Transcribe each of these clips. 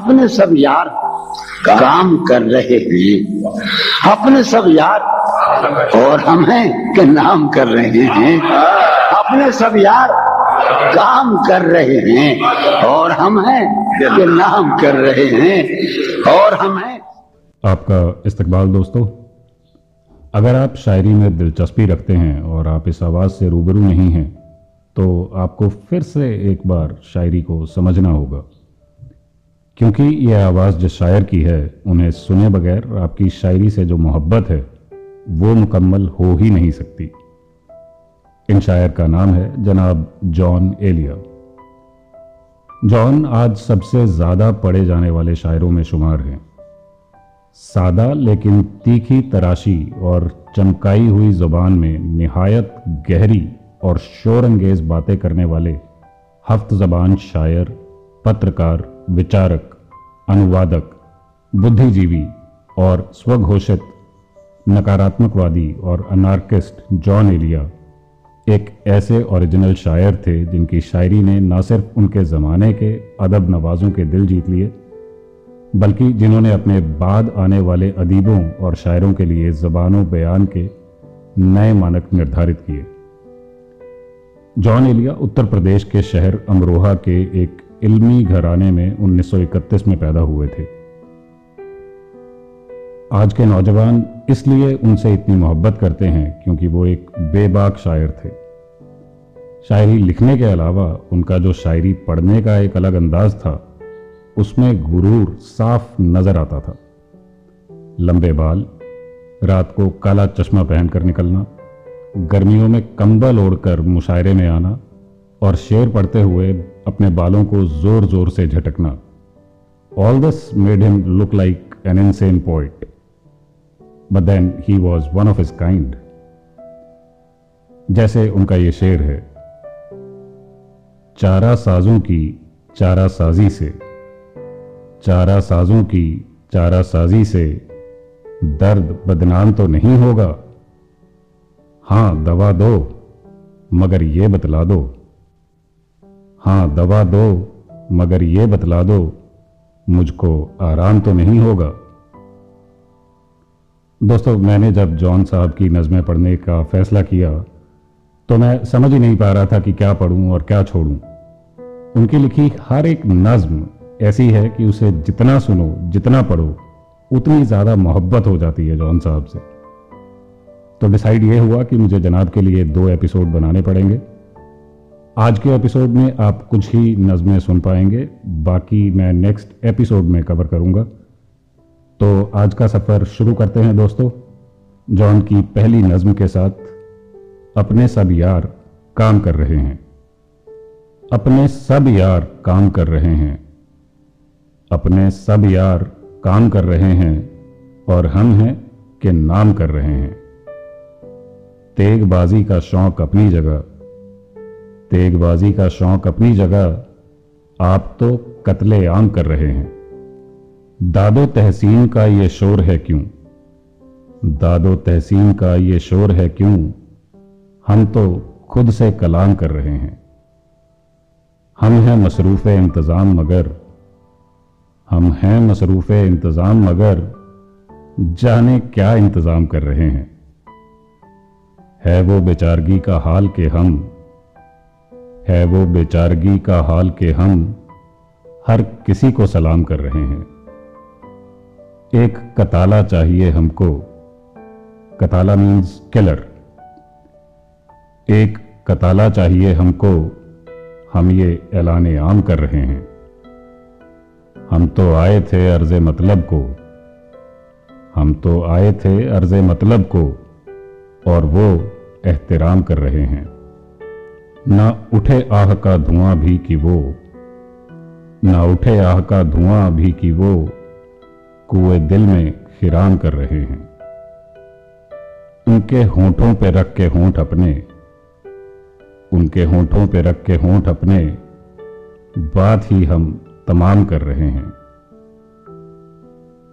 अपने सब यार काम कर रहे हैं। अपने सब यार और हम हैं कि नाम कर रहे हैं। अपने सब यार काम कर रहे हैं और हम हैं कि नाम कर रहे हैं और हम हैं। आपका इस्तकबाल दोस्तों, अगर आप शायरी में दिलचस्पी रखते हैं और आप इस आवाज़ से रूबरू नहीं हैं तो आपको फिर से एक बार शायरी को समझना होगा। क्योंकि यह आवाज़ जिस शायर की है, उन्हें सुने बगैर आपकी शायरी से जो मोहब्बत है, वो मुकम्मल हो ही नहीं सकती। इन शायर का नाम है जनाब जॉन एलिया। जॉन आज सबसे ज़्यादा पढ़े जाने वाले शायरों में शुमार हैं। सादा लेकिन तीखी तराशी और चमकाई हुई ज़ुबान में निहायत गहरी और शोर अंगेज बातें करने वाले हफ्त जबान शायर, पत्रकार विचारक, अनुवादक, बुद्धिजीवी और स्वघोषित, नकारात्मकवादी और अनार्किस्ट जॉन एलिया एक ऐसे ओरिजिनल शायर थे जिनकी शायरी ने न सिर्फ़ उनके ज़माने के अदब नवाजों के दिल जीत लिए, बल्कि जिन्होंने अपने बाद आने वाले अदीबों और शायरों के लिए ज़बानों बयान के नए मानक निर्धारित किए। जॉन एलिया उत्तर प्रदेश के शहर अमरोहा के एक इल्मी घराने में 1931 में पैदा हुए थे। आज के नौजवान इसलिए उनसे इतनी मोहब्बत करते हैं क्योंकि वो एक बेबाक शायर थे। शायरी लिखने के अलावा उनका जो शायरी पढ़ने का एक अलग अंदाज था, उसमें गुरूर साफ़ नज़र आता था। लंबे बाल, रात को काला चश्मा पहनकर निकलना, गर्मियों में कंबल ओढ़कर मुशायरे में आना और शेर पढ़ते हुए अपने बालों को ज़ोर ज़ोर से झटकना। All this made him look like an insane poet but then he was one of his kind जैसे उनका ये शेर है। चारा साजों की चारा साजी से। चारा साजों की चारा साजी से दर्द बदनाम तो नहीं होगा। हाँ दवा दो, मगर ये बतला दो। हाँ दवा दो, मगर ये बतला दो, मुझको आराम तो नहीं होगा। दोस्तों, मैंने जब जॉन साहब की नज़में पढ़ने का फैसला किया तो मैं समझ ही नहीं पा रहा था कि क्या पढ़ूं और क्या छोड़ूं। उनकी लिखी हर एक नज्म ऐसी है कि उसे जितना सुनो, जितना पढ़ो, उतनी ज़्यादा मोहब्बत हो जाती है जॉन साहब से। तो डिसाइड ये हुआ कि मुझे जनाब के लिए दो एपिसोड बनाने पड़ेंगे। आज के एपिसोड में आप कुछ ही नज़में सुन पाएँगे। बाकी मैं नेक्स्ट एपिसोड में कवर करूँगा। तो आज का सफ़र शुरू करते हैं दोस्तों। जॉन की पहली नज़म के साथ अपने सब यार काम कर रहे हैं। अपने सब यार काम कर रहे हैं। अपने सब यार काम कर रहे हैं और हम हैं कि नाम कर रहे हैं। तेगबाजी का शौक अपनी जगह तेगबाजी का शौक अपनी जगह आप तो कत्ले आम कर रहे हैं। दादो तहसीन का ये शोर है क्यों? दादो तहसीन का ये शोर है क्यों? हम तो खुद से कलाम कर रहे हैं। हम हैं मसरूफ़ इंतज़ाम मगर, हम हैं मसरूफ़ इंतज़ाम मगर, जाने क्या इंतज़ाम कर रहे हैं। है वो बेचारगी का हाल के हम है वो बेचारगी का हाल के हम हर किसी को सलाम कर रहे हैं। एक कताला चाहिए हमको। कताला मीन्स किलर एक कताला चाहिए हमको। हम ये ऐलान आम कर रहे हैं। हम तो आए थे अर्ज़ मतलब को। हम तो आए थे अर्ज़ मतलब को। और वो एहतराम कर रहे हैं। ना उठे आह का धुआँ भी कि वो। ना उठे आह का धुआँ भी कि वो कुएँ दिल में खिराम कर रहे हैं। उनके होठों पे रख के होठ अपने, उनके होठों पे रख के होठ अपने बात ही हम तमाम कर रहे हैं।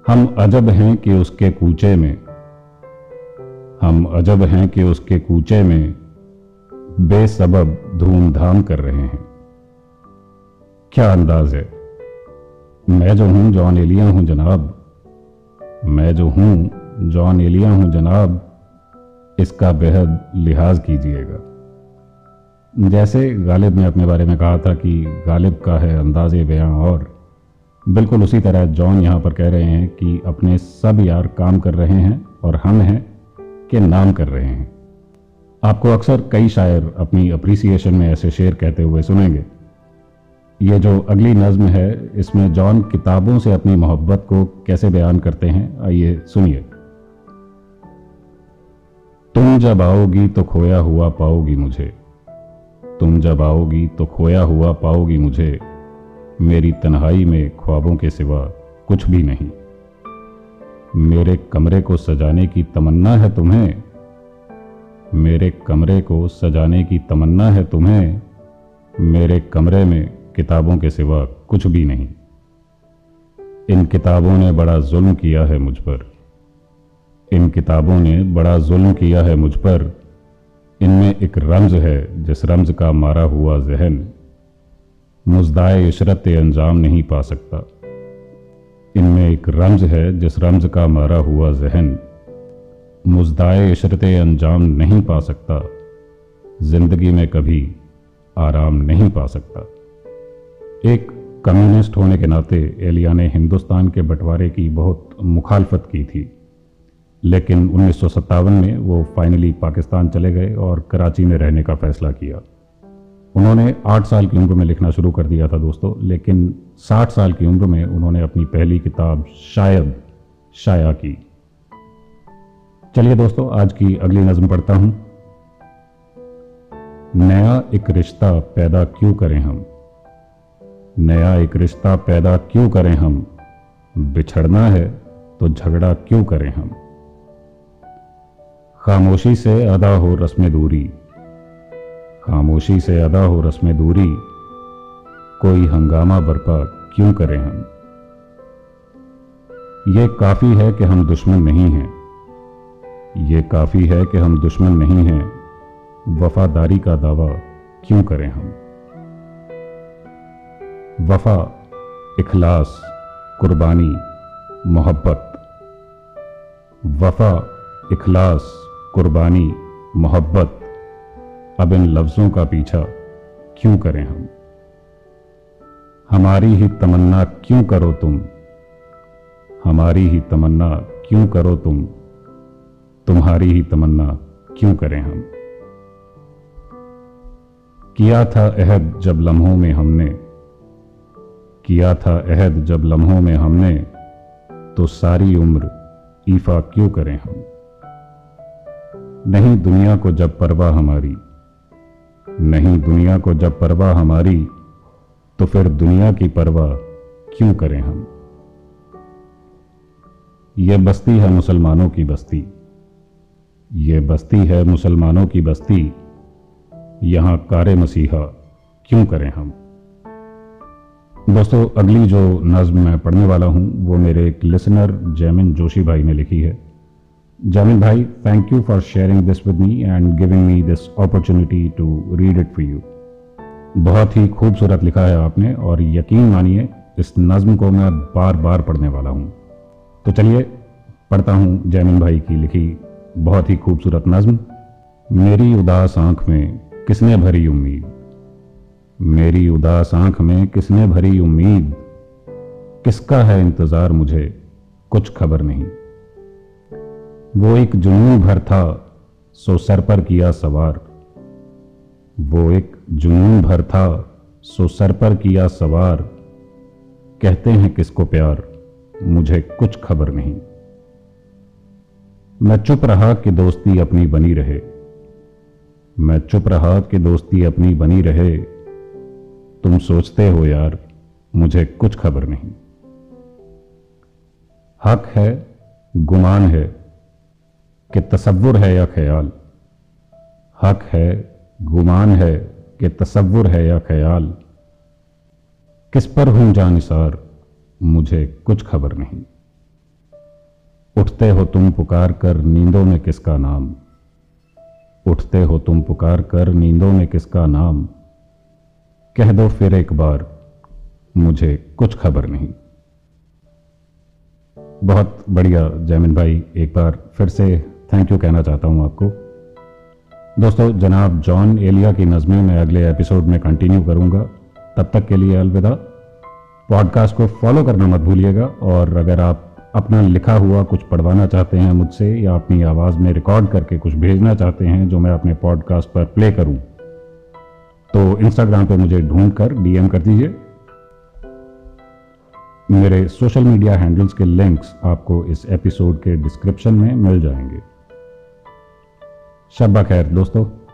हम अजब हैं कि उसके कूचे में, हम अजब हैं कि उसके कूचे में बेसबब धूमधाम कर रहे हैं। क्या अंदाज है? मैं जो हूँ जॉन एलिया हूँ जनाब। मैं जो हूँ जॉन एलिया हूँ जनाब, इसका बेहद लिहाज कीजिएगा। जैसे गालिब ने अपने बारे में कहा था कि गालिब का है अंदाज बयां और, बिल्कुल उसी तरह जॉन यहाँ पर कह रहे हैं कि अपने सब यार काम कर रहे हैं और हम हैं कि नाम कर रहे हैं। आपको अक्सर कई शायर अपनी अप्रिसिएशन में ऐसे शेर कहते हुए सुनेंगे। ये जो अगली नज्म है, इसमें जॉन किताबों से अपनी मोहब्बत को कैसे बयान करते हैं, आइए सुनिए। तुम जब आओगी तो खोया हुआ पाओगी मुझे। तुम जब आओगी तो खोया हुआ पाओगी मुझे। मेरी तन्हाई में ख्वाबों के सिवा कुछ भी नहीं। मेरे कमरे को सजाने की तमन्ना है तुम्हें। मेरे कमरे को सजाने की तमन्ना है तुम्हें? मेरे कमरे में किताबों के सिवा कुछ भी नहीं। इन किताबों ने बड़ा जुल्म किया है मुझ पर। इन किताबों ने बड़ा जुल्म किया है मुझ पर। इनमें एक रमज है, जिस रमज का मारा हुआ जहन मुजदाए इशरत अंजाम नहीं पा सकता। इनमें एक रमज है, जिस रमज का मारा हुआ जहन मुजदाए इशरत अंजाम नहीं पा सकता। ज़िंदगी में कभी आराम नहीं पा सकता। एक कम्युनिस्ट होने के नाते एलिया ने हिंदुस्तान के बंटवारे की बहुत मुखालफत की थी। लेकिन उन्नीस सौ सत्तावन में वो फाइनली पाकिस्तान चले गए और कराची में रहने का फैसला किया। उन्होंने आठ साल की उम्र में लिखना शुरू कर दिया था दोस्तों, लेकिन साठ साल की उम्र में उन्होंने अपनी पहली किताब शायद शाया की। चलिए दोस्तों, आज की अगली नज्म पढ़ता हूँ। नया एक रिश्ता पैदा क्यों करें हम? नया एक रिश्ता पैदा क्यों करें हम? बिछड़ना है तो झगड़ा क्यों करें हम? खामोशी से अदा हो रस्म दूरी। खामोशी से अदा हो रस्म दूरी। कोई हंगामा बर्पा क्यों करें हम? ये काफ़ी है कि हम दुश्मन नहीं हैं। ये काफ़ी है कि हम दुश्मन नहीं हैं। वफादारी का दावा क्यों करें हम? वफा, इखलास, कुर्बानी, मोहब्बत। वफा, इखलास, कुर्बानी, मोहब्बत। अब इन लफ्ज़ों का पीछा क्यों करें हम? हमारी ही तमन्ना क्यों करो तुम? हमारी ही तमन्ना क्यों करो तुम? तुम्हारी ही तमन्ना क्यों करें हम? किया था अहद जब लम्हों में हमने, किया था अहद जब लम्हों में हमने तो सारी उम्र ईफा क्यों करें हम? नहीं दुनिया को जब परवाह हमारी, नहीं दुनिया को जब परवाह हमारी तो फिर दुनिया की परवाह क्यों करें हम? यह बस्ती है मुसलमानों की बस्ती। ये बस्ती है मुसलमानों की बस्ती। यहाँ कारे मसीहा, क्यों करें हम? दोस्तों, अगली जो नज्म मैं पढ़ने वाला हूँ, वो मेरे एक लिसनर, जैमिन जोशी भाई ने लिखी है। जैमिन भाई thank you for sharing this with me and giving me this opportunity to read it for you बहुत ही खूबसूरत लिखा है आपने और यकीन मानिए, इस नज्म को मैं बार बार पढ़ने वाला हूँ। तो चलिए, पढ़ता हूँ जैमिन भाई की लिखी बहुत ही खूबसूरत नज्म। मेरी उदास आँख में किसने भरी उम्मीद? मेरी उदास आँख में किसने भरी उम्मीद? किसका है इंतज़ार मुझे? कुछ खबर नहीं। वो एक जुनून भर था, सो सर पर किया सवार। वो एक जुनून भर था, सो सर पर किया सवार। कहते हैं किसको प्यार? मुझे कुछ खबर नहीं। मैं चुप रहा कि दोस्ती अपनी बनी रहे। मैं चुप रहा कि दोस्ती अपनी बनी रहे। तुम सोचते हो यार, मुझे कुछ खबर नहीं। हक है, गुमान है कि तसव्वुर है या ख्याल। हक है, गुमान है कि तसव्वुर है या ख्याल। किस पर हूँ जानिसार, मुझे कुछ खबर नहीं। उठते हो तुम पुकार कर, नींदों में किसका नाम? उठते हो तुम पुकार कर, नींदों में किसका नाम? कह दो फिर एक बार, मुझे कुछ खबर नहीं। बहुत बढ़िया, जैमिन भाई, एक बार फिर से थैंक यू कहना चाहता हूँ आपको। दोस्तों, जनाब जॉन एलिया की नज़में मैं अगले एपिसोड में कंटिन्यू करूँगा। तब तक के लिए अलविदा। पॉडकास्ट को फॉलो करना मत भूलिएगा और अगर आप अपना लिखा हुआ कुछ पढ़वाना चाहते हैं मुझसे या अपनी आवाज़ में रिकॉर्ड करके कुछ भेजना चाहते हैं जो मैं अपने पॉडकास्ट पर प्ले करूँ। तो इंस्टाग्राम पे मुझे ढूंढ कर डीएम कर दीजिए। मेरे सोशल मीडिया हैंडल्स के लिंक्स आपको इस एपिसोड के डिस्क्रिप्शन में मिल जाएँगे। शब्बा खैर, दोस्तों।